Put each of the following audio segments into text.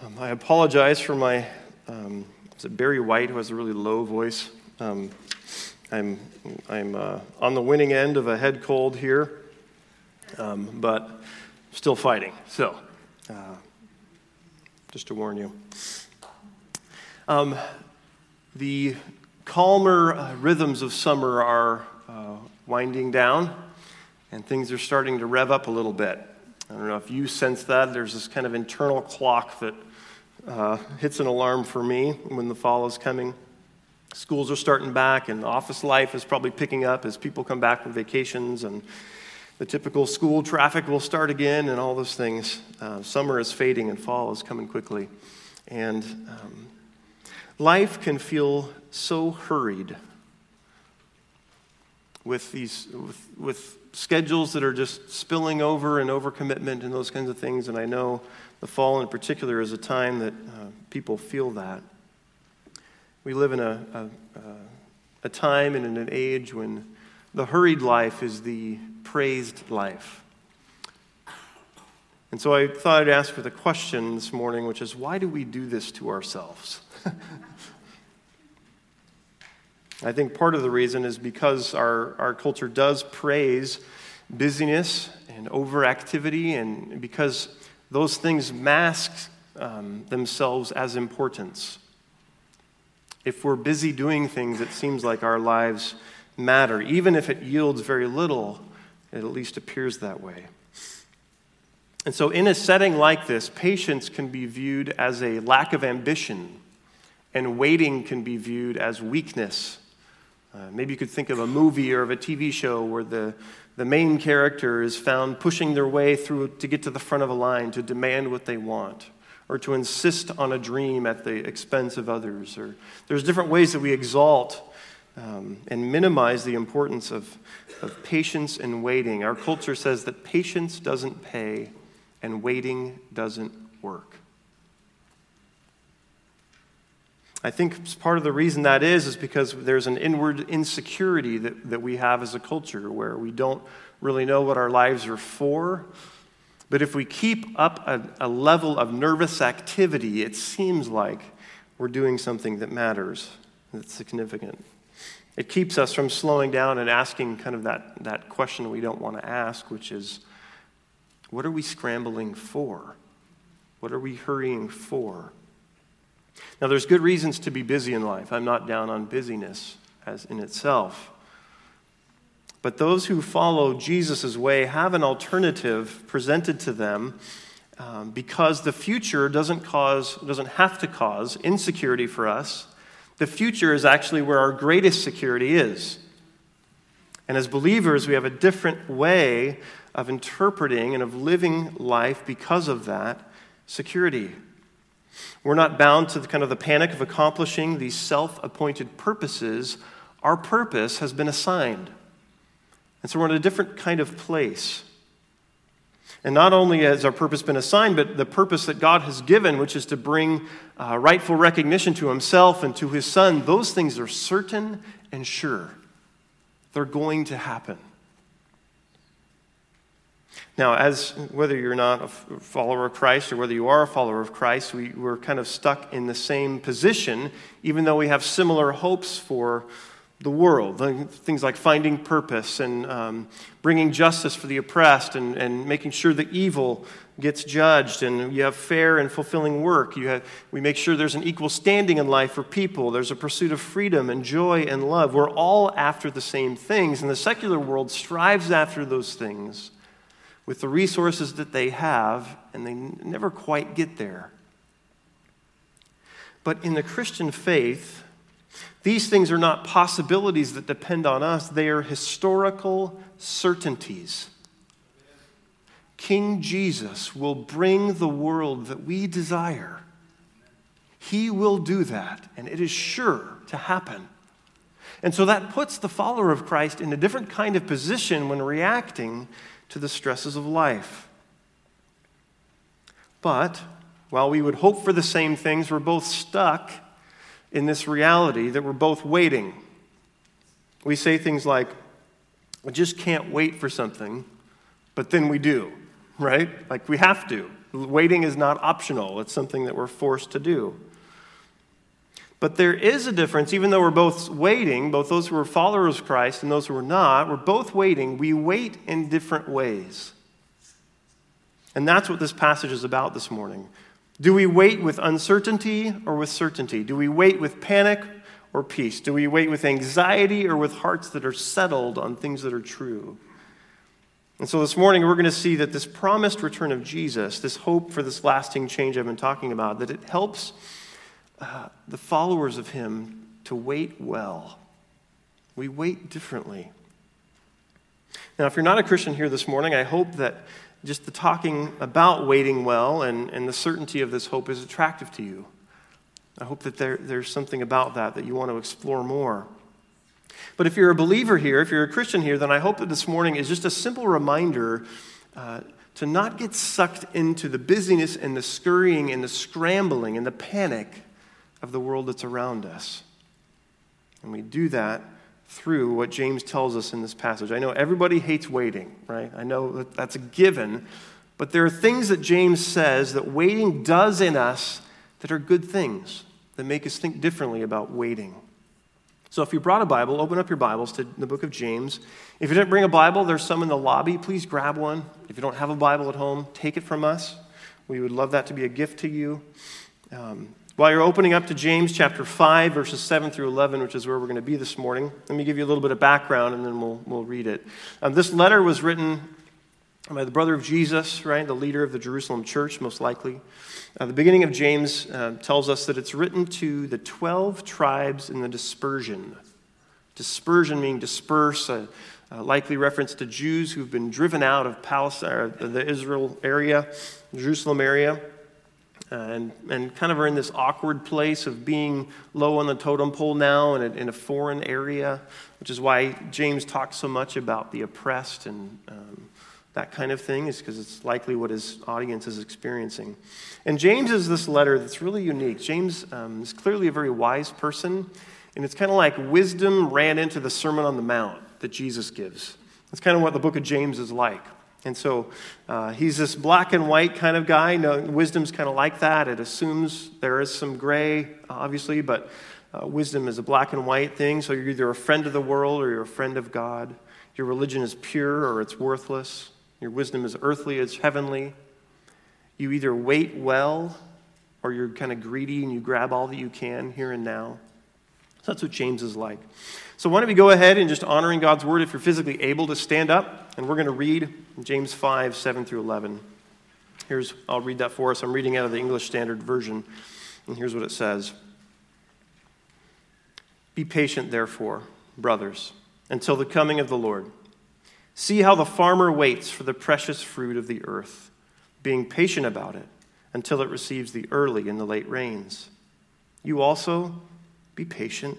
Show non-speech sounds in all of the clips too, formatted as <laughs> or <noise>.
Um, I apologize for my, um, is it Barry White who has a really low voice? Um, I'm, I'm uh, on the winning end of a head cold here, um, but still fighting. So, uh, just to warn you. Um, the calmer uh, rhythms of summer are uh, winding down, and things are starting to rev up a little bit. I don't know if you sense that. There's this kind of internal clock that uh, hits an alarm for me when the fall is coming. Schools are starting back, and office life is probably picking up as people come back from vacations, and the typical school traffic will start again, and all those things. Uh, summer is fading, and fall is coming quickly. And um, life can feel so hurried with these with, with schedules that are just spilling over and overcommitment and those kinds of things. And I know the fall, in particular, is a time that uh, people feel that. We live in a, a, a time and in an age when the hurried life is the praised life. And so I thought I'd ask for the question this morning, which is why do we do this to ourselves? <laughs> I think part of the reason is because our, our culture does praise busyness and overactivity, and because those things mask um, themselves as importance. If we're busy doing things, it seems like our lives matter. Even if it yields very little, it at least appears that way. And so, in a setting like this, patience can be viewed as a lack of ambition, and waiting can be viewed as weakness. Uh, maybe you could think of a movie or of a TV show where the, the main character is found pushing their way through to get to the front of a line to demand what they want or to insist on a dream at the expense of others. Or there's different ways that we exalt um, and minimize the importance of, of patience and waiting. Our culture says that patience doesn't pay and waiting doesn't work. I think part of the reason that is is because there's an inward insecurity that, that we have as a culture where we don't really know what our lives are for. But if we keep up a, a level of nervous activity, it seems like we're doing something that matters, that's significant. It keeps us from slowing down and asking kind of that, that question we don't want to ask, which is what are we scrambling for? What are we hurrying for? Now, there's good reasons to be busy in life. I'm not down on busyness as in itself. But those who follow Jesus' way have an alternative presented to them um, because the future doesn't cause, doesn't have to cause insecurity for us. The future is actually where our greatest security is. And as believers, we have a different way of interpreting and of living life because of that security. We're not bound to the kind of the panic of accomplishing these self appointed purposes. Our purpose has been assigned. And so we're in a different kind of place. And not only has our purpose been assigned, but the purpose that God has given, which is to bring uh, rightful recognition to Himself and to His Son, those things are certain and sure. They're going to happen. Now, as whether you're not a follower of Christ or whether you are a follower of Christ, we, we're kind of stuck in the same position, even though we have similar hopes for the world. Things like finding purpose and um, bringing justice for the oppressed and, and making sure the evil gets judged and you have fair and fulfilling work. You have, we make sure there's an equal standing in life for people. There's a pursuit of freedom and joy and love. We're all after the same things, and the secular world strives after those things with the resources that they have, and they never quite get there. But in the Christian faith, these things are not possibilities that depend on us, they are historical certainties. King Jesus will bring the world that we desire. He will do that, and it is sure to happen. And so that puts the follower of Christ in a different kind of position when reacting to the stresses of life. But while we would hope for the same things, we're both stuck in this reality that we're both waiting. We say things like, I just can't wait for something, but then we do, right? Like we have to. Waiting is not optional, it's something that we're forced to do. But there is a difference, even though we're both waiting, both those who are followers of Christ and those who are not, we're both waiting. We wait in different ways. And that's what this passage is about this morning. Do we wait with uncertainty or with certainty? Do we wait with panic or peace? Do we wait with anxiety or with hearts that are settled on things that are true? And so this morning, we're going to see that this promised return of Jesus, this hope for this lasting change I've been talking about, that it helps uh, the followers of Him to wait well. We wait differently. Now, if you're not a Christian here this morning, I hope that just the talking about waiting well and, and the certainty of this hope is attractive to you. I hope that there, there's something about that that you want to explore more. But if you're a believer here, if you're a Christian here, then I hope that this morning is just a simple reminder uh, to not get sucked into the busyness and the scurrying and the scrambling and the panic of the world that's around us. And we do that through what James tells us in this passage. I know everybody hates waiting, right? I know that that's a given. But there are things that James says that waiting does in us that are good things that make us think differently about waiting. So if you brought a Bible, open up your Bibles to the book of James. If you didn't bring a Bible, there's some in the lobby. Please grab one. If you don't have a Bible at home, take it from us. We would love that to be a gift to you. Um, while you're opening up to James chapter 5, verses 7 through 11, which is where we're going to be this morning, let me give you a little bit of background and then we'll, we'll read it. Um, this letter was written by the brother of Jesus, right? The leader of the Jerusalem church, most likely. Uh, the beginning of James uh, tells us that it's written to the 12 tribes in the dispersion. Dispersion meaning disperse, a, a likely reference to Jews who've been driven out of Palestine, the Israel area, Jerusalem area, uh, and, and kind of are in this awkward place of being low on the totem pole now in a, in a foreign area, which is why James talks so much about the oppressed and um, that kind of thing is because it's likely what his audience is experiencing. And James is this letter that's really unique. James um, is clearly a very wise person, and it's kind of like wisdom ran into the Sermon on the Mount that Jesus gives. That's kind of what the book of James is like. And so uh, he's this black and white kind of guy. No, wisdom's kind of like that. It assumes there is some gray, obviously, but uh, wisdom is a black and white thing. So you're either a friend of the world or you're a friend of God. Your religion is pure or it's worthless. Your wisdom is earthly, it's heavenly. You either wait well or you're kind of greedy and you grab all that you can here and now. So that's what James is like. So why don't we go ahead and just honoring God's word if you're physically able to stand up, and we're going to read James 5, 7 through 11. Here's, I'll read that for us. I'm reading out of the English Standard Version, and here's what it says Be patient, therefore, brothers, until the coming of the Lord. See how the farmer waits for the precious fruit of the earth, being patient about it until it receives the early and the late rains. You also be patient.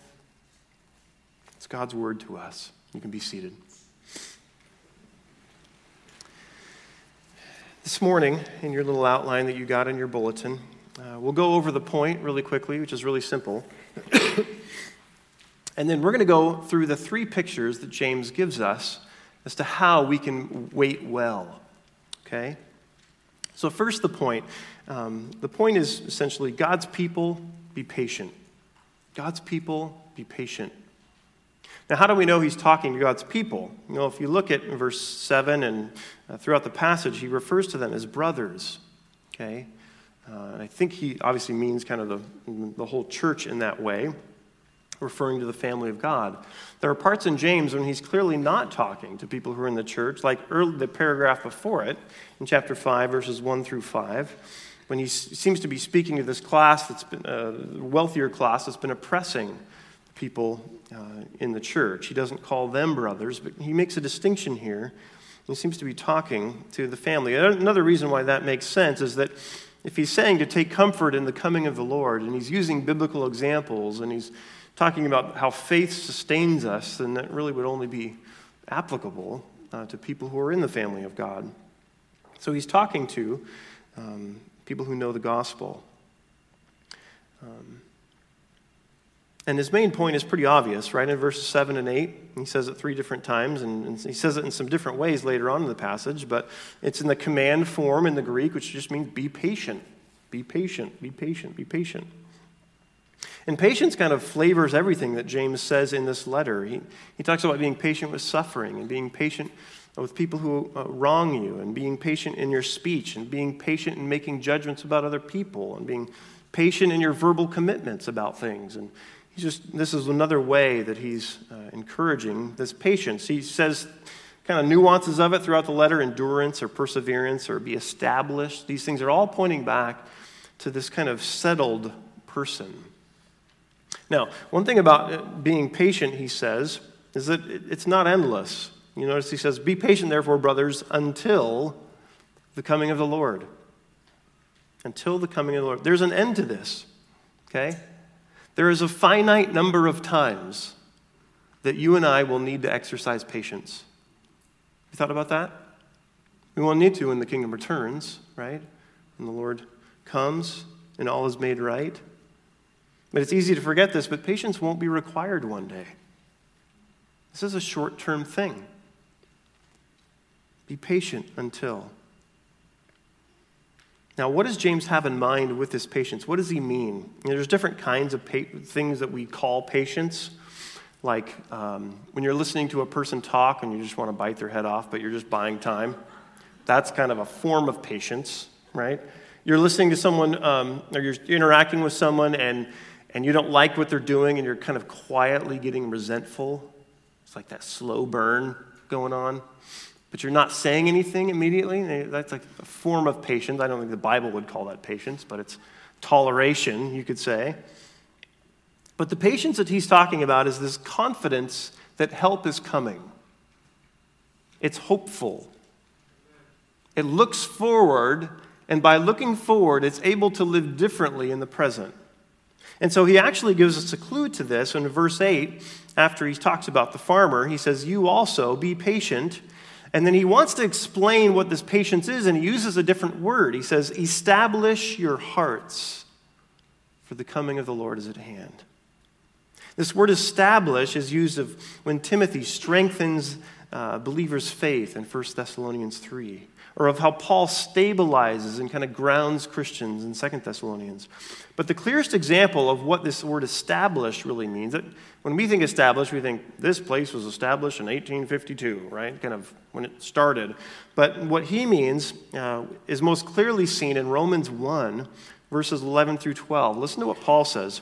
God's word to us. You can be seated. This morning, in your little outline that you got in your bulletin, uh, we'll go over the point really quickly, which is really simple. <coughs> And then we're going to go through the three pictures that James gives us as to how we can wait well. Okay? So, first, the point. Um, the point is essentially God's people, be patient. God's people, be patient. Now, how do we know he's talking to God's people? You know, if you look at verse 7 and uh, throughout the passage, he refers to them as brothers. Okay? Uh, and I think he obviously means kind of the, the whole church in that way referring to the family of God. There are parts in James when he's clearly not talking to people who are in the church, like early, the paragraph before it, in chapter 5, verses 1 through 5, when he seems to be speaking to this class that's been a uh, wealthier class that's been oppressing people uh, in the church. He doesn't call them brothers, but he makes a distinction here He seems to be talking to the family. Another reason why that makes sense is that if he's saying to take comfort in the coming of the Lord, and he's using biblical examples, and he's talking about how faith sustains us, then that really would only be applicable uh, to people who are in the family of God. So he's talking to um, people who know the gospel. Um, and his main point is pretty obvious, right? In verses 7 and 8, he says it three different times, and, and, he says it in some different ways later on in the passage, but it's in the command form in the Greek, which just means be patient. Be patient, be patient, be patient. And patience kind of flavors everything that James says in this letter. He, he talks about being patient with suffering and being patient with people who uh, wrong you and being patient in your speech and being patient in making judgments about other people and being patient in your verbal commitments about things. And just, this is another way that he's uh, encouraging this patience. He says kind of nuances of it throughout the letter endurance or perseverance or be established. These things are all pointing back to this kind of settled person. Now, one thing about uh, being patient, he says, is that it's not endless. You notice he says, Be patient, therefore, brothers, until the coming of the Lord. Until the coming of the Lord. There's an end to this, okay? There is a finite number of times that you and I will need to exercise patience. You thought about that? We won't need to when the kingdom returns, right? And the Lord comes and all is made right. But it's easy to forget this, but patience won't be required one day. This is a short term thing. Be patient until. Now, what does James have in mind with this patience? What does he mean? You know, there's different kinds of pa- things that we call patience. Like um, when you're listening to a person talk and you just want to bite their head off, but you're just buying time. That's kind of a form of patience, right? You're listening to someone um, or you're interacting with someone and, and you don't like what they're doing and you're kind of quietly getting resentful. It's like that slow burn going on but you're not saying anything immediately. That's like a form of patience. I don't think the Bible would call that patience, but it's toleration, you could say. But the patience that he's talking about is this confidence that help is coming. It's hopeful. It looks forward, and by looking forward, it's able to live differently in the present. And so he actually gives us a clue to this in verse 8. After he talks about the farmer, he says, You also be patient and then he wants to explain what this patience is, and he uses a different word. He says, Establish your hearts, for the coming of the Lord is at hand. This word establish is used of when Timothy strengthens uh, believers' faith in 1 Thessalonians 3 or of how Paul stabilizes and kind of grounds Christians in Second Thessalonians. But the clearest example of what this word establish really means that when we think established, we think this place was established in 1852, right? Kind of when it started. But what he means uh, is most clearly seen in Romans 1, verses 11 through 12. Listen to what Paul says.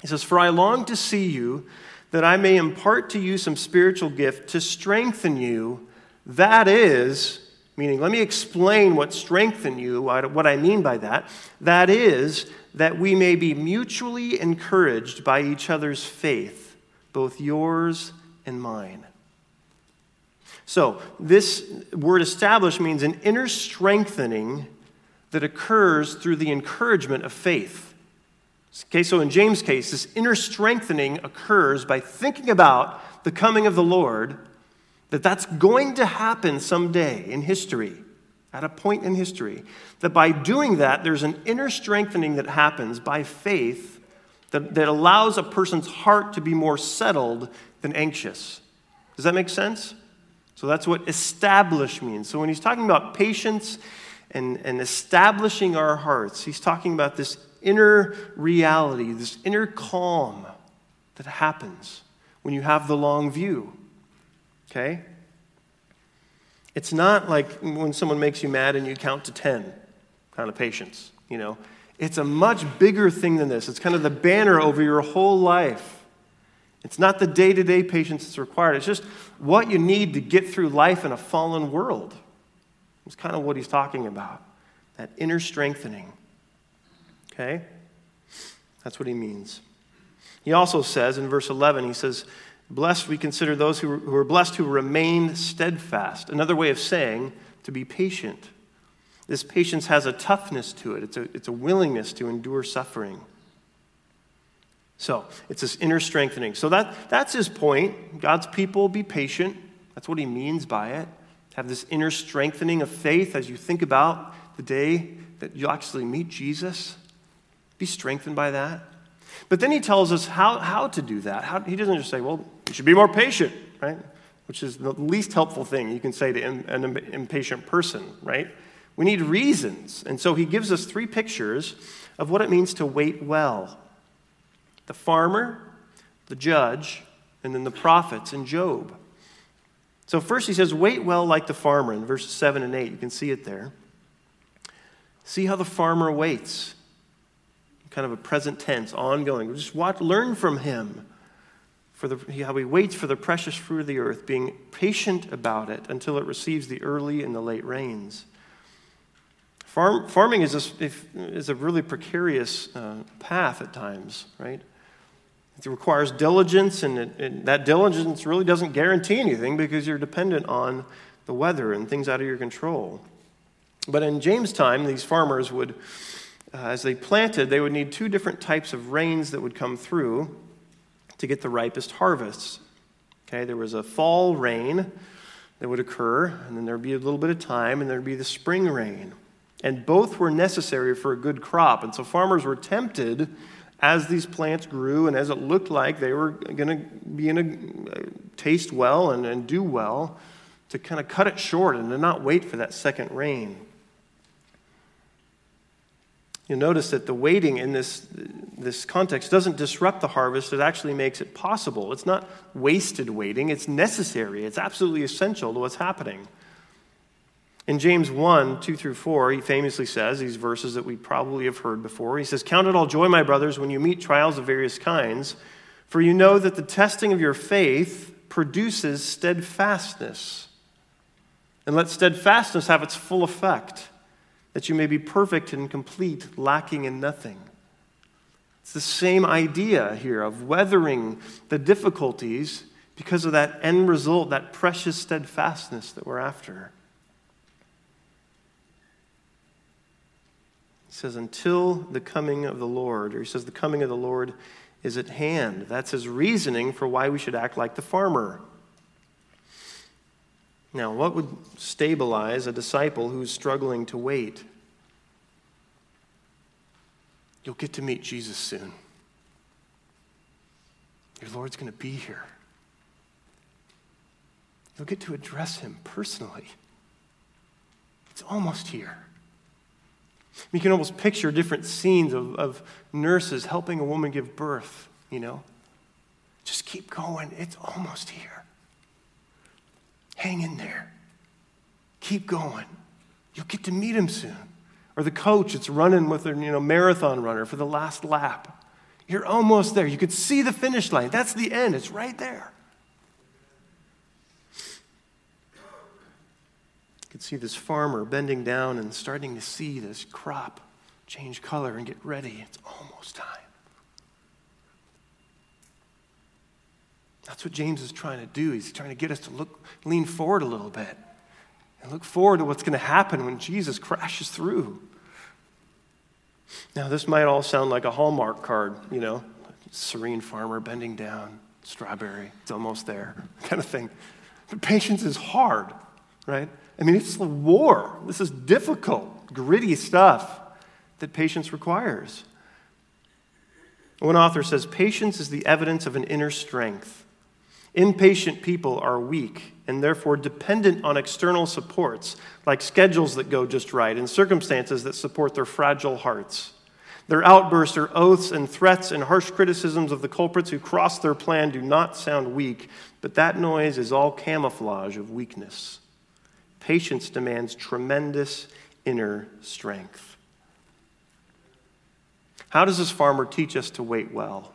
He says, For I long to see you, that I may impart to you some spiritual gift to strengthen you, that is, Meaning, let me explain what strengthen you, what I mean by that. That is, that we may be mutually encouraged by each other's faith, both yours and mine. So, this word establish means an inner strengthening that occurs through the encouragement of faith. Okay, so in James' case, this inner strengthening occurs by thinking about the coming of the Lord that that's going to happen someday in history, at a point in history. That by doing that, there's an inner strengthening that happens by faith that, that allows a person's heart to be more settled than anxious. Does that make sense? So that's what establish means. So when he's talking about patience and, and establishing our hearts, he's talking about this inner reality, this inner calm that happens when you have the long view okay? It's not like when someone makes you mad and you count to 10 kind of patience, you know. It's a much bigger thing than this. It's kind of the banner over your whole life. It's not the day to day patience that's required. It's just what you need to get through life in a fallen world. It's kind of what he's talking about that inner strengthening. Okay? That's what he means. He also says in verse 11, he says, Blessed, we consider those who, who are blessed who remain steadfast. Another way of saying to be patient. This patience has a toughness to it, it's a, it's a willingness to endure suffering. So it's this inner strengthening. So that, that's his point. God's people be patient. That's what he means by it. Have this inner strengthening of faith as you think about the day that you'll actually meet Jesus. Be strengthened by that. But then he tells us how, how to do that. How, he doesn't just say, well, should be more patient, right? Which is the least helpful thing you can say to an impatient person, right? We need reasons. And so he gives us three pictures of what it means to wait well the farmer, the judge, and then the prophets and Job. So, first he says, Wait well like the farmer in verses 7 and 8. You can see it there. See how the farmer waits. Kind of a present tense, ongoing. Just watch, learn from him for the, how he waits for the precious fruit of the earth, being patient about it until it receives the early and the late rains. Farm, farming is a, is a really precarious uh, path at times, right? It requires diligence, and, it, and that diligence really doesn't guarantee anything because you're dependent on the weather and things out of your control. But in James' time, these farmers would, uh, as they planted, they would need two different types of rains that would come through to get the ripest harvests. Okay, there was a fall rain that would occur, and then there'd be a little bit of time, and there'd be the spring rain. And both were necessary for a good crop. And so farmers were tempted as these plants grew and as it looked like they were going to be in a taste well and, and do well to kind of cut it short and to not wait for that second rain. You'll notice that the waiting in this, this context doesn't disrupt the harvest, it actually makes it possible. It's not wasted waiting, it's necessary, it's absolutely essential to what's happening. In James 1 2 through 4, he famously says these verses that we probably have heard before. He says, Count it all joy, my brothers, when you meet trials of various kinds, for you know that the testing of your faith produces steadfastness. And let steadfastness have its full effect, that you may be perfect and complete, lacking in nothing. It's the same idea here of weathering the difficulties because of that end result, that precious steadfastness that we're after. He says, until the coming of the Lord, or he says, the coming of the Lord is at hand. That's his reasoning for why we should act like the farmer. Now, what would stabilize a disciple who's struggling to wait? You'll get to meet Jesus soon. Your Lord's going to be here. You'll get to address him personally. It's almost here. You can almost picture different scenes of, of nurses helping a woman give birth, you know. Just keep going. It's almost here. Hang in there. Keep going. You'll get to meet him soon. Or the coach that's running with a you know, marathon runner for the last lap. You're almost there. You could see the finish line. That's the end. It's right there. You could see this farmer bending down and starting to see this crop change color and get ready. It's almost time. That's what James is trying to do. He's trying to get us to look, lean forward a little bit and look forward to what's going to happen when Jesus crashes through. Now, this might all sound like a Hallmark card, you know, serene farmer bending down, strawberry, it's almost there, <laughs> kind of thing. But patience is hard, right? I mean, it's a war. This is difficult, gritty stuff that patience requires. One author says patience is the evidence of an inner strength. Impatient people are weak and therefore dependent on external supports, like schedules that go just right and circumstances that support their fragile hearts. Their outbursts are oaths and threats and harsh criticisms of the culprits who cross their plan do not sound weak, but that noise is all camouflage of weakness. Patience demands tremendous inner strength. How does this farmer teach us to wait well?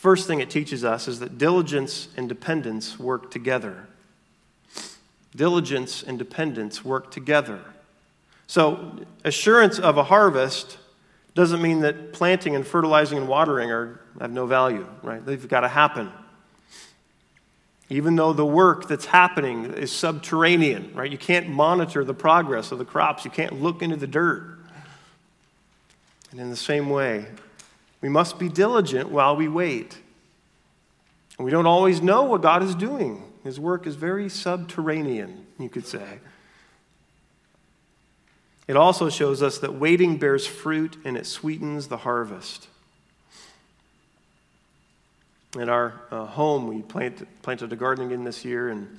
First thing it teaches us is that diligence and dependence work together. Diligence and dependence work together. So, assurance of a harvest doesn't mean that planting and fertilizing and watering are, have no value, right? They've got to happen. Even though the work that's happening is subterranean, right? You can't monitor the progress of the crops, you can't look into the dirt. And in the same way, we must be diligent while we wait. And we don't always know what God is doing. His work is very subterranean, you could say. It also shows us that waiting bears fruit and it sweetens the harvest. At our uh, home, we plant, planted a garden again this year, and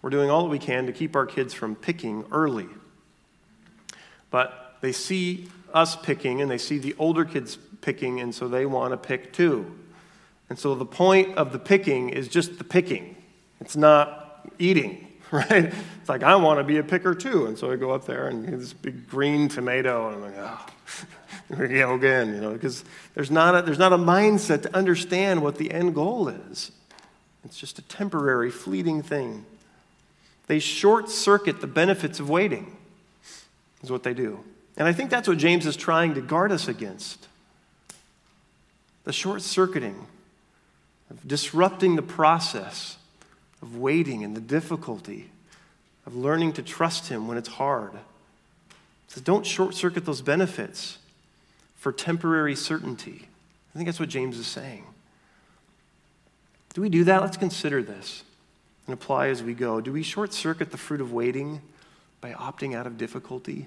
we're doing all that we can to keep our kids from picking early. But they see us picking, and they see the older kids picking, and so they want to pick too. And so the point of the picking is just the picking, it's not eating. <laughs> Right? It's like, I want to be a picker too. And so I go up there and get this big green tomato, and I'm like, oh, <laughs> here we go again, you know, because there's not, a, there's not a mindset to understand what the end goal is. It's just a temporary, fleeting thing. They short circuit the benefits of waiting, is what they do. And I think that's what James is trying to guard us against the short circuiting of disrupting the process of waiting and the difficulty of learning to trust Him when it's hard. So don't short circuit those benefits for temporary certainty. I think that's what James is saying. Do we do that? Let's consider this and apply as we go. Do we short circuit the fruit of waiting by opting out of difficulty?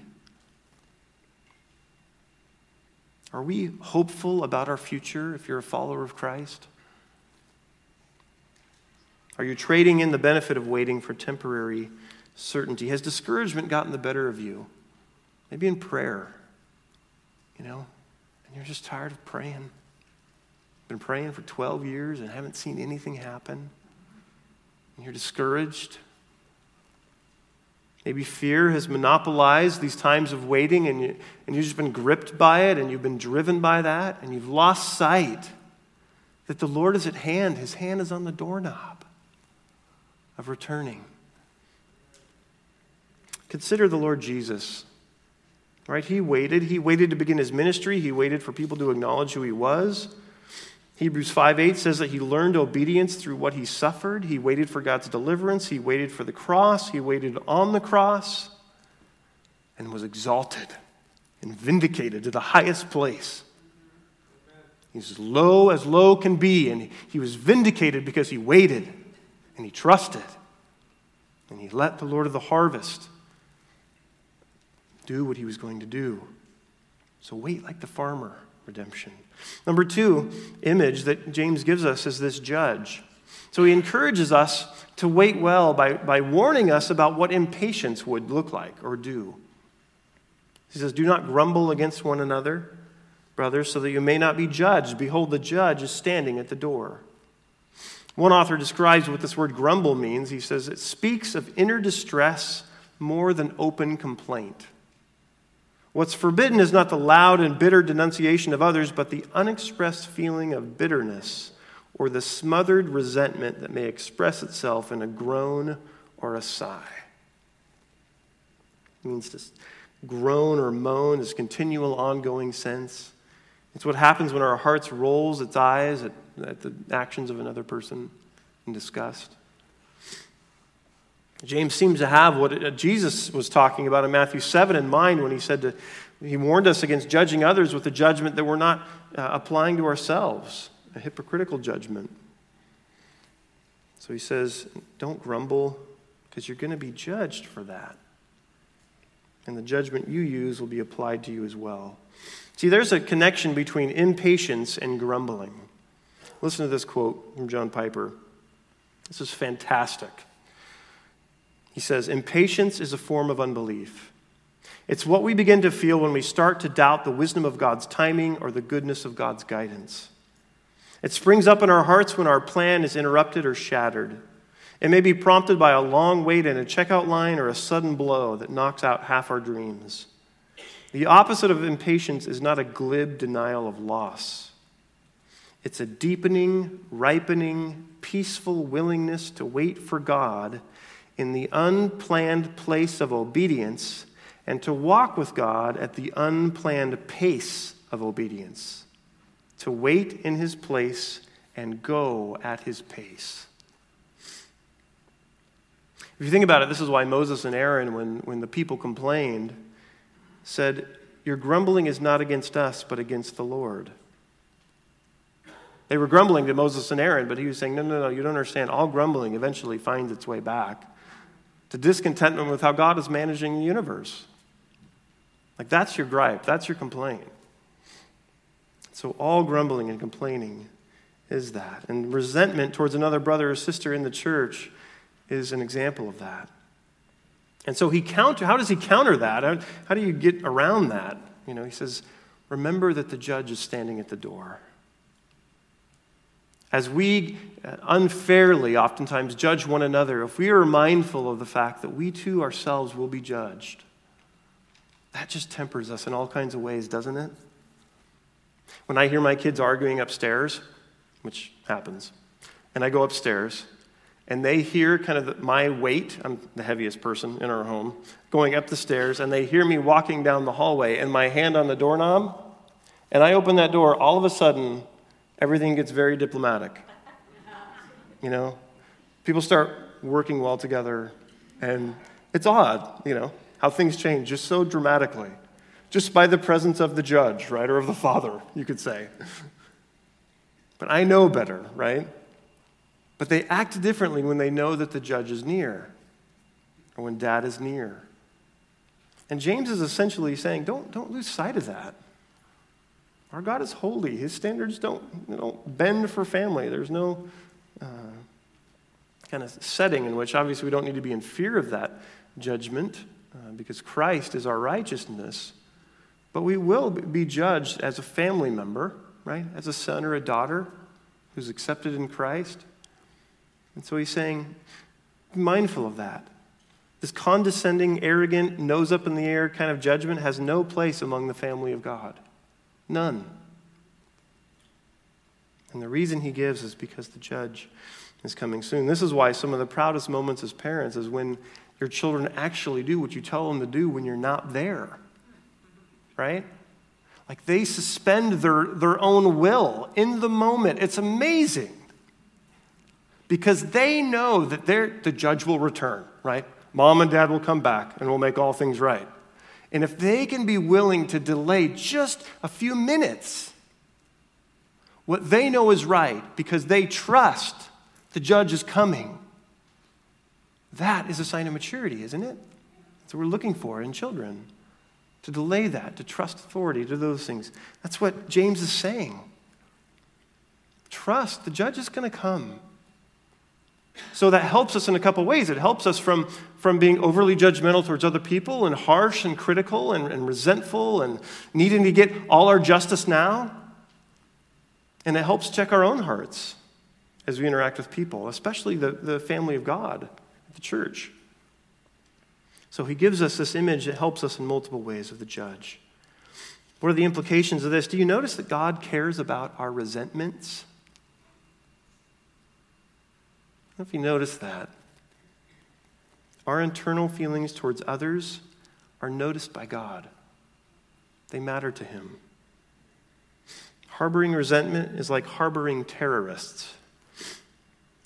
Are we hopeful about our future if you're a follower of Christ? Are you trading in the benefit of waiting for temporary certainty? Has discouragement gotten the better of you? Maybe in prayer, you know? And you're just tired of praying. Been praying for 12 years and haven't seen anything happen. And you're discouraged. Maybe fear has monopolized these times of waiting and, you, and you've just been gripped by it and you've been driven by that and you've lost sight that the Lord is at hand. His hand is on the doorknob of returning. Consider the Lord Jesus. Right? He waited. He waited to begin his ministry. He waited for people to acknowledge who he was. Hebrews 5 8 says that he learned obedience through what he suffered. He waited for God's deliverance. He waited for the cross. He waited on the cross and was exalted and vindicated to the highest place. He's as low as low can be, and he was vindicated because he waited and he trusted and he let the Lord of the harvest do what he was going to do. So wait like the farmer, redemption. Number two image that James gives us is this judge. So he encourages us to wait well by, by warning us about what impatience would look like or do. He says, Do not grumble against one another, brothers, so that you may not be judged. Behold, the judge is standing at the door. One author describes what this word grumble means. He says, It speaks of inner distress more than open complaint. What's forbidden is not the loud and bitter denunciation of others, but the unexpressed feeling of bitterness or the smothered resentment that may express itself in a groan or a sigh. It means to groan or moan, this continual, ongoing sense. It's what happens when our hearts rolls its eyes at, at the actions of another person in disgust. James seems to have what Jesus was talking about in Matthew 7 in mind when he said to, he warned us against judging others with a judgment that we're not uh, applying to ourselves, a hypocritical judgment. So he says, don't grumble because you're going to be judged for that. And the judgment you use will be applied to you as well. See, there's a connection between impatience and grumbling. Listen to this quote from John Piper. This is fantastic. He says, Impatience is a form of unbelief. It's what we begin to feel when we start to doubt the wisdom of God's timing or the goodness of God's guidance. It springs up in our hearts when our plan is interrupted or shattered. It may be prompted by a long wait in a checkout line or a sudden blow that knocks out half our dreams. The opposite of impatience is not a glib denial of loss. It's a deepening, ripening, peaceful willingness to wait for God in the unplanned place of obedience and to walk with God at the unplanned pace of obedience, to wait in his place and go at his pace. If you think about it, this is why Moses and Aaron, when, when the people complained, said, Your grumbling is not against us, but against the Lord. They were grumbling to Moses and Aaron, but he was saying, No, no, no, you don't understand. All grumbling eventually finds its way back to discontentment with how God is managing the universe. Like, that's your gripe, that's your complaint. So, all grumbling and complaining is that. And resentment towards another brother or sister in the church is an example of that. And so he counter how does he counter that? How do you get around that? You know, he says, remember that the judge is standing at the door. As we uh, unfairly oftentimes judge one another, if we are mindful of the fact that we too ourselves will be judged, that just tempers us in all kinds of ways, doesn't it? When I hear my kids arguing upstairs, which happens, and I go upstairs, and they hear kind of my weight, I'm the heaviest person in our home, going up the stairs, and they hear me walking down the hallway and my hand on the doorknob, and I open that door, all of a sudden, everything gets very diplomatic. You know? People start working well together, and it's odd, you know, how things change just so dramatically. Just by the presence of the judge, right, or of the father, you could say. <laughs> But I know better, right? But they act differently when they know that the judge is near or when dad is near. And James is essentially saying, don't, don't lose sight of that. Our God is holy. His standards don't, know, bend for family. There's no uh, kind of setting in which, obviously, we don't need to be in fear of that judgment uh, because Christ is our righteousness. But we will be judged as a family member, right? As a son or a daughter who's accepted in Christ. And so he's saying, be mindful of that. This condescending, arrogant, nose up in the air kind of judgment has no place among the family of God. None. And the reason he gives is because the judge is coming soon. This is why some of the proudest moments as parents is when your children actually do what you tell them to do when you're not there. Right? Like they suspend their, their own will in the moment. It's amazing because they know that the judge will return, right? Mom and dad will come back and will make all things right. And if they can be willing to delay just a few minutes, what they know is right because they trust the judge is coming, that is a sign of maturity, isn't it? That's what we're looking for in children. To delay that, to trust authority, to those things. That's what James is saying. Trust, the judge is going to come. So that helps us in a couple ways. It helps us from, from being overly judgmental towards other people and harsh and critical and, and resentful and needing to get all our justice now. And it helps check our own hearts as we interact with people, especially the, the family of God, the church. So he gives us this image that helps us in multiple ways of the judge. What are the implications of this? Do you notice that God cares about our resentments? If you notice that. Our internal feelings towards others are noticed by God, they matter to Him. Harboring resentment is like harboring terrorists.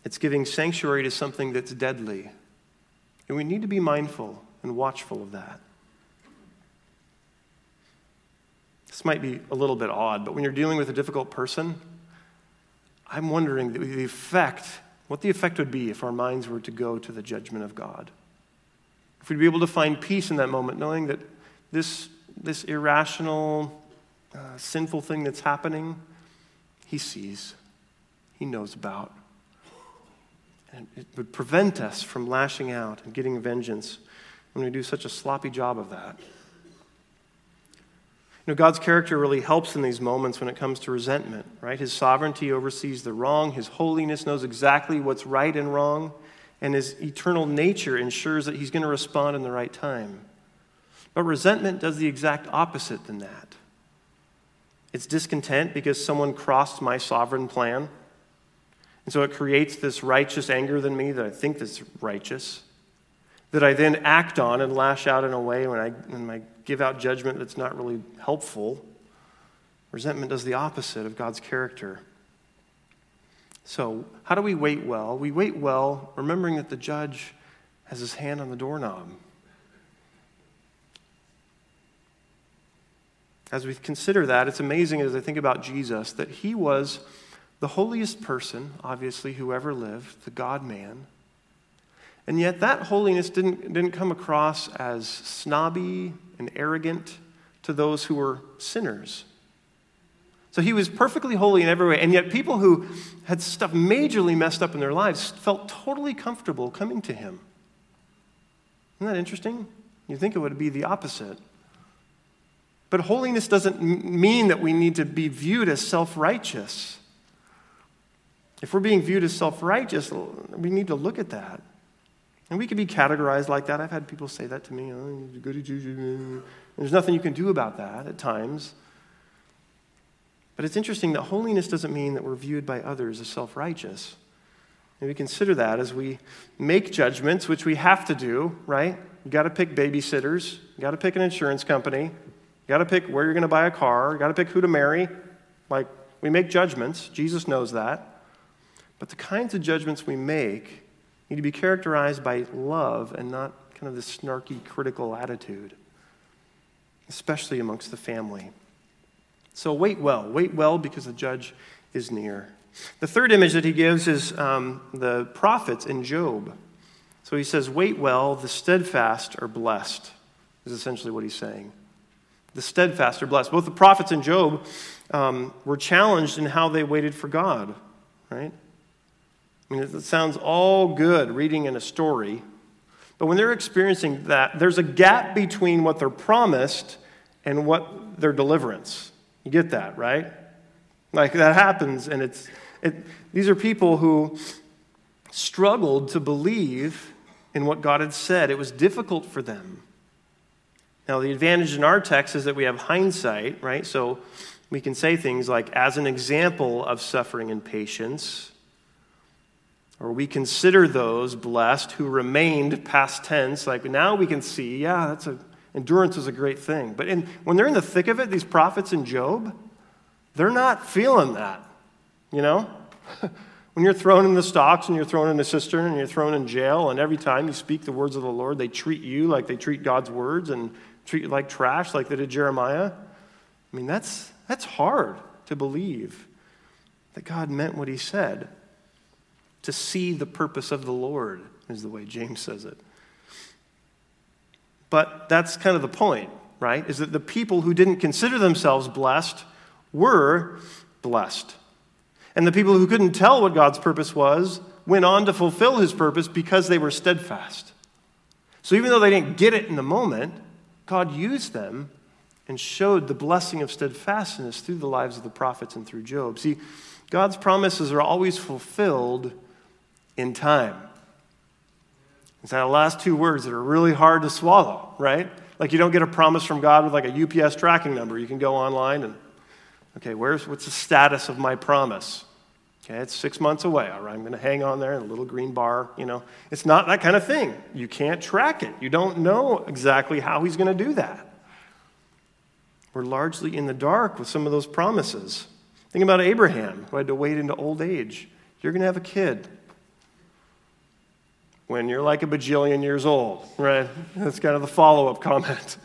It's giving sanctuary to something that's deadly. And we need to be mindful and watchful of that. This might be a little bit odd, but when you're dealing with a difficult person, I'm wondering the effect what the effect would be if our minds were to go to the judgment of God. If we'd be able to find peace in that moment, knowing that this, this irrational, uh, sinful thing that's happening, He sees, He knows about. And it would prevent us from lashing out and getting vengeance when we do such a sloppy job of that know, God's character really helps in these moments when it comes to resentment, right? His sovereignty oversees the wrong, His holiness knows exactly what's right and wrong, and His eternal nature ensures that He's going to respond in the right time. But resentment does the exact opposite than that. It's discontent because someone crossed my sovereign plan. And so it creates this righteous anger in me that I think is righteous that I then act on and lash out in a way when I, when I give out judgment that's not really helpful. Resentment does the opposite of God's character. So, how do we wait well? We wait well remembering that the judge has his hand on the doorknob. As we consider that, it's amazing as I think about Jesus that he was the holiest person, obviously, who ever lived, the God man. And yet, that holiness didn't, didn't come across as snobby and arrogant to those who were sinners. So he was perfectly holy in every way, and yet people who had stuff majorly messed up in their lives felt totally comfortable coming to him. Isn't that interesting? You think it would be the opposite. But holiness doesn't mean that we need to be viewed as self righteous. If we're being viewed as self righteous, we need to look at that. And we can be categorized like that. I've had people say that to me. Oh, There's nothing you can do about that at times. But it's interesting that holiness doesn't mean that we're viewed by others as self righteous. And we consider that as we make judgments, which we have to do, right? You got to pick babysitters, you got to pick an insurance company, you got to pick where you're going to buy a car, you got to pick who to marry. Like, we make judgments. Jesus knows that. But the kinds of judgments we make need to be characterized by love and not kind of this snarky, critical attitude, especially amongst the family. So wait well. Wait well because the judge is near. The third image that he gives is um, the prophets in Job. So he says, Wait well, the steadfast are blessed, is essentially what he's saying. The steadfast are blessed. Both the prophets and Job um, were challenged in how they waited for God, right? I mean, it sounds all good reading in a story, but when they're experiencing that, there's a gap between what they're promised and what their deliverance. You get that, right? Like that happens, and it's it, these are people who struggled to believe in what God had said. It was difficult for them. Now, the advantage in our text is that we have hindsight, right? So we can say things like, as an example of suffering and patience, or we consider those blessed who remained past tense. Like now we can see, yeah, that's a Endurance is a great thing. But in, when they're in the thick of it, these prophets in Job, they're not feeling that. You know? <laughs> when you're thrown in the stocks and you're thrown in a cistern and you're thrown in jail, and every time you speak the words of the Lord, they treat you like they treat God's words and treat you like trash, like they did Jeremiah. I mean, that's, that's hard to believe that God meant what he said. To see the purpose of the Lord is the way James says it. But that's kind of the point, right? Is that the people who didn't consider themselves blessed were blessed. And the people who couldn't tell what God's purpose was went on to fulfill his purpose because they were steadfast. So even though they didn't get it in the moment, God used them and showed the blessing of steadfastness through the lives of the prophets and through Job. See, God's promises are always fulfilled in time. It's that last two words that are really hard to swallow, right? Like you don't get a promise from God with like a UPS tracking number. You can go online and, okay, where's what's the status of my promise? Okay, it's six months away. All right, I'm going to hang on there in a little green bar. You know, it's not that kind of thing. You can't track it. You don't know exactly how he's going to do that. We're largely in the dark with some of those promises. Think about Abraham, who had to wait into old age. You're going to have a kid when you're like a bajillion years old, right? That's kind of the follow up comment.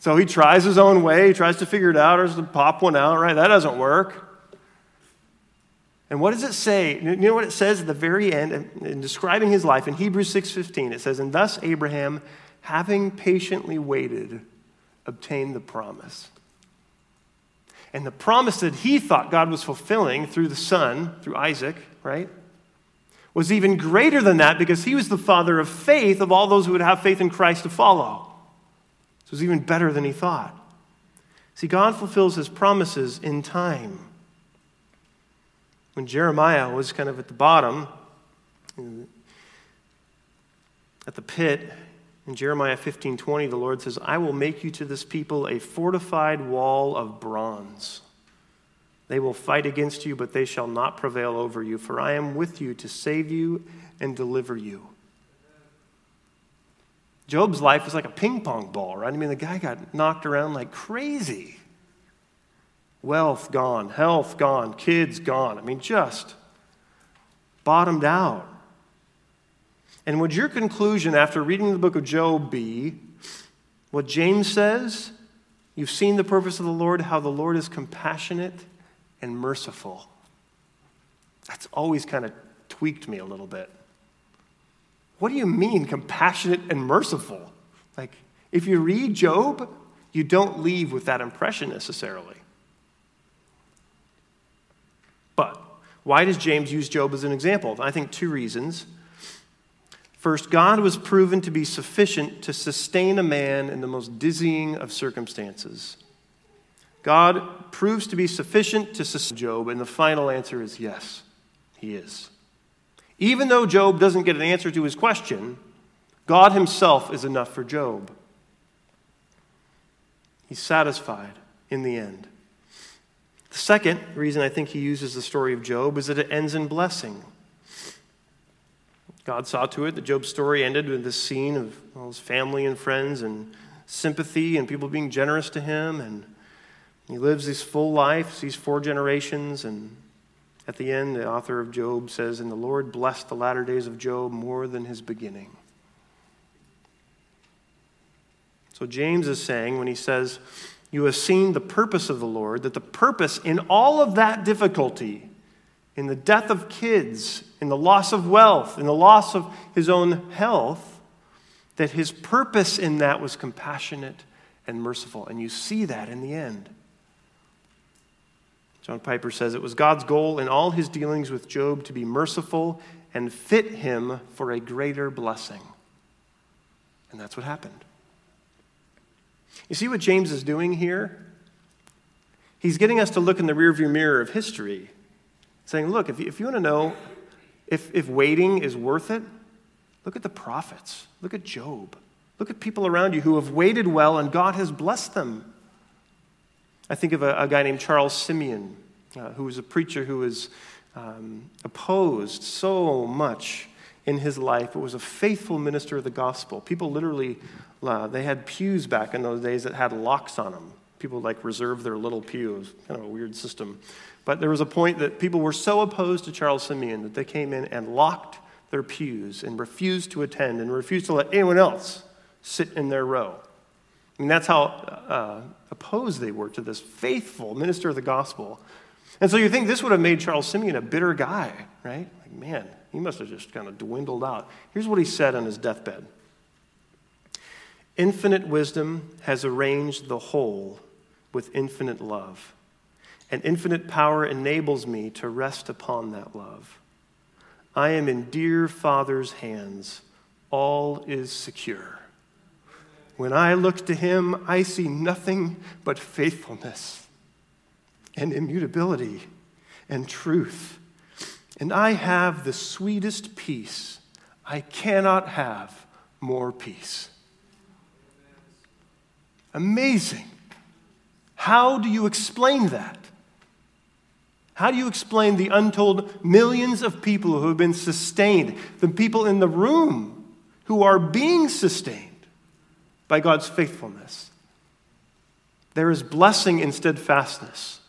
So he tries his own way, he tries to figure it out, or to pop one out, right? That doesn't work. And what does it say? You know what it says at the very end in describing his life in Hebrews 6:15? It says, "And thus Abraham, having patiently waited, obtained the promise." And the promise that he thought God was fulfilling through the son, through Isaac, right? Was even greater than that because he was the father of faith of all those who would have faith in Christ to follow. So it was even better than he thought. See, God fulfills his promises in time. When Jeremiah was kind of at the bottom, at the pit, in Jeremiah 15 20, the Lord says, I will make you to this people a fortified wall of bronze. They will fight against you, but they shall not prevail over you, for I am with you to save you and deliver you. Job's life was like a ping pong ball, right? I mean, the guy got knocked around like crazy. Wealth gone, health gone, kids gone. I mean, just bottomed out. And would your conclusion after reading the book of Job be what James says? You've seen the purpose of the Lord, how the Lord is compassionate and merciful. That's always kind of tweaked me a little bit. What do you mean, compassionate and merciful? Like, if you read Job, you don't leave with that impression necessarily. But why does James use Job as an example? I think two reasons. First, God was proven to be sufficient to sustain a man in the most dizzying of circumstances. God proves to be sufficient to sustain Job, and the final answer is yes, he is. Even though Job doesn't get an answer to his question, God himself is enough for Job. He's satisfied in the end. The second reason I think he uses the story of Job is that it ends in blessing. God saw to it that Job's story ended with this scene of all his family and friends and sympathy and people being generous to him. And he lives his full life, sees four generations. And at the end, the author of Job says, And the Lord blessed the latter days of Job more than his beginning. So James is saying when he says, You have seen the purpose of the Lord, that the purpose in all of that difficulty, in the death of kids, in the loss of wealth, in the loss of his own health, that his purpose in that was compassionate and merciful. And you see that in the end. John Piper says it was God's goal in all his dealings with Job to be merciful and fit him for a greater blessing. And that's what happened. You see what James is doing here? He's getting us to look in the rearview mirror of history, saying, look, if you, if you want to know if, if waiting is worth it, look at the prophets, look at Job, look at people around you who have waited well and God has blessed them. I think of a, a guy named Charles Simeon, uh, who was a preacher who was um, opposed so much in his life, but was a faithful minister of the gospel. People literally uh, they had pews back in those days that had locks on them. People like reserve their little pews. Kind of a weird system. But there was a point that people were so opposed to Charles Simeon that they came in and locked their pews and refused to attend and refused to let anyone else sit in their row. I mean, that's how uh, opposed they were to this faithful minister of the gospel. And so you think this would have made Charles Simeon a bitter guy, right? Like, man, he must have just kind of dwindled out. Here's what he said on his deathbed Infinite wisdom has arranged the whole with infinite love, and infinite power enables me to rest upon that love. I am in dear Father's hands. All is secure. When I look to him, I see nothing but faithfulness and immutability and truth. And I have the sweetest peace. I cannot have more peace. Amazing. How do you explain that? How do you explain the untold millions of people who have been sustained, the people in the room who are being sustained by God's faithfulness? There is blessing in steadfastness.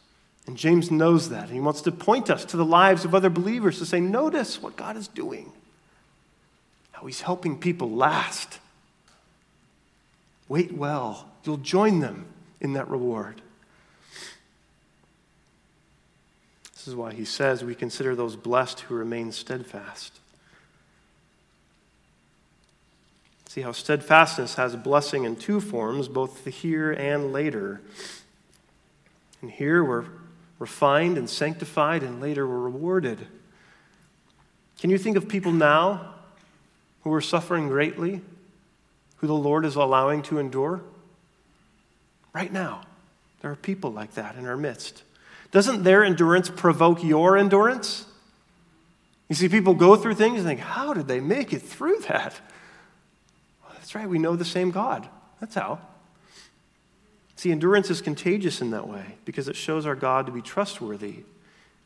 And James knows that. And he wants to point us to the lives of other believers to say, notice what God is doing, how he's helping people last. Wait well You'll join them in that reward. This is why he says we consider those blessed who remain steadfast. See how steadfastness has a blessing in two forms, both the here and later. And here we're refined and sanctified, and later we're rewarded. Can you think of people now who are suffering greatly, who the Lord is allowing to endure? Right now, there are people like that in our midst. Doesn't their endurance provoke your endurance? You see, people go through things and think, how did they make it through that? Right, we know the same God. That's how. See, endurance is contagious in that way because it shows our God to be trustworthy.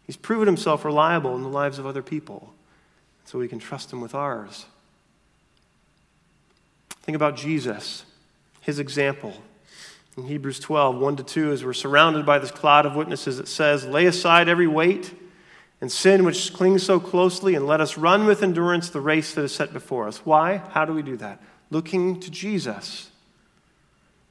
He's proven himself reliable in the lives of other people, so we can trust him with ours. Think about Jesus, his example. In Hebrews 12, 1 to 2, as we're surrounded by this cloud of witnesses, it says, Lay aside every weight and sin which clings so closely, and let us run with endurance the race that is set before us. Why? How do we do that? Looking to Jesus,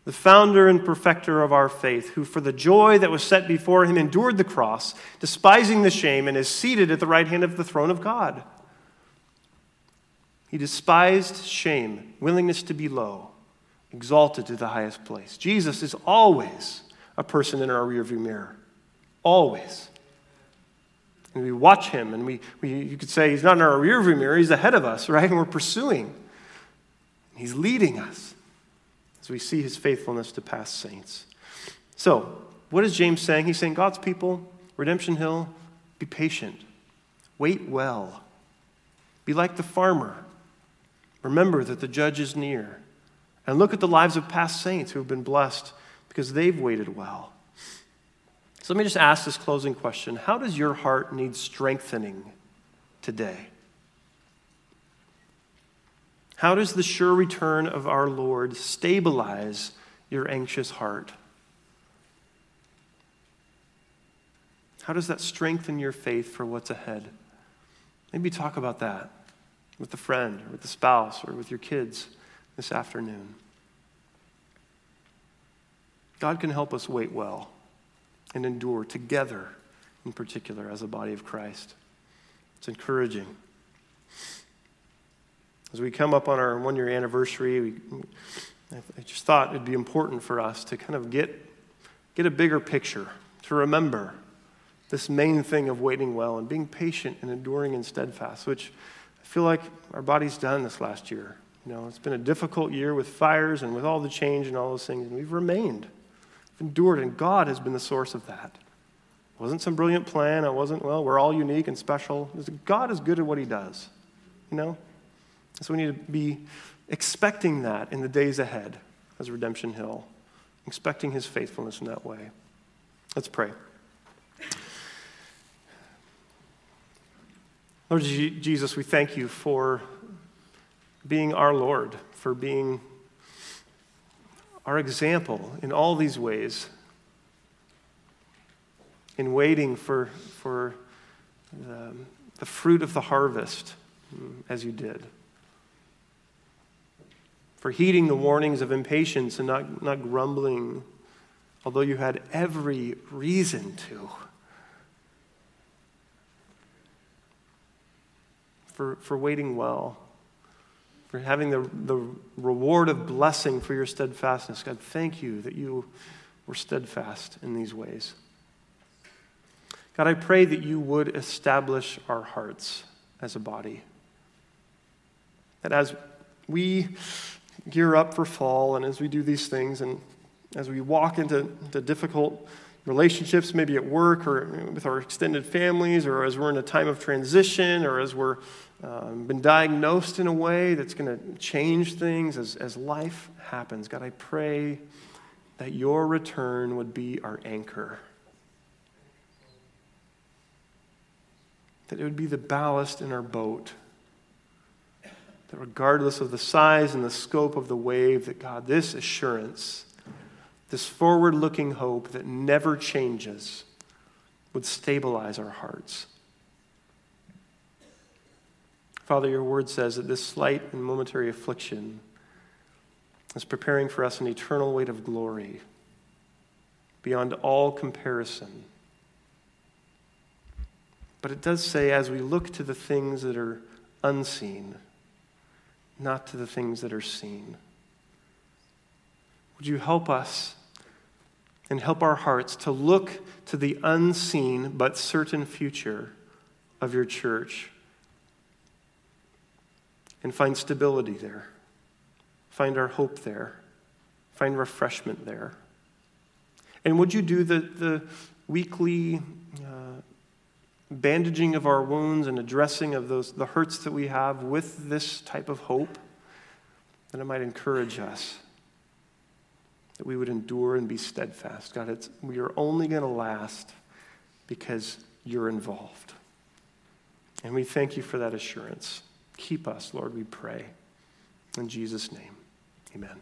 the founder and perfecter of our faith, who for the joy that was set before him endured the cross, despising the shame, and is seated at the right hand of the throne of God. He despised shame, willingness to be low, exalted to the highest place. Jesus is always a person in our rearview mirror. Always. And we watch him, and we, we, you could say he's not in our rearview mirror, he's ahead of us, right? And we're pursuing. He's leading us as we see his faithfulness to past saints. So, what is James saying? He's saying, God's people, Redemption Hill, be patient, wait well, be like the farmer. Remember that the judge is near. And look at the lives of past saints who have been blessed because they've waited well. So let me just ask this closing question How does your heart need strengthening today? How does the sure return of our Lord stabilize your anxious heart? How does that strengthen your faith for what's ahead? Maybe talk about that with a friend, or with the spouse, or with your kids this afternoon. God can help us wait well and endure together, in particular, as a body of Christ. It's encouraging. As we come up on our one year anniversary, we, I just thought it'd be important for us to kind of get, get a bigger picture, to remember this main thing of waiting well and being patient and enduring and steadfast, which I feel like our body's done this last year. You know, it's been a difficult year with fires and with all the change and all those things, and we've remained we've endured, and God has been the source of that. It wasn't some brilliant plan. It wasn't, well, we're all unique and special. God is good at what he does, you know? So we need to be expecting that in the days ahead as Redemption Hill, expecting his faithfulness in that way. Let's pray. Lord Jesus, we thank you for being our Lord, for being our example in all these ways, in waiting for, for the, the fruit of the harvest, mm, as you did, for heeding the warnings of impatience and not, not grumbling, although you had every reason to. For, for waiting well for having the, the reward of blessing for your steadfastness. God, thank you that you were steadfast in these ways. God, I pray that you would establish our hearts as a body. That as we gear up for fall and as we do these things and as we walk into, difficult relationships, maybe at work or with our extended families, or as we're in a time of transition, or as we're um, been diagnosed in a way that's going to change things as, as life happens. God, I pray that your return would be our anchor. That it would be the ballast in our boat. That regardless of the size and the scope of the wave, that God, this assurance this forward looking hope that never changes would stabilize our hearts. Father, your word says that this slight and momentary affliction is preparing for us an eternal weight of glory beyond all comparison. But it does say, as we look to the things that are unseen, not to the things that are seen. Would you help us and help our hearts to look to the unseen but certain future of your church and find stability there, find our hope there, find refreshment there. And would you do the, the weekly bandaging of our wounds and addressing of those, the hurts that we have with this type of hope? That it might encourage us that we would endure and be steadfast. God, it's, we are only going to last because you're involved. And we thank you for that assurance. Keep us, Lord, we pray. In Jesus' name, amen.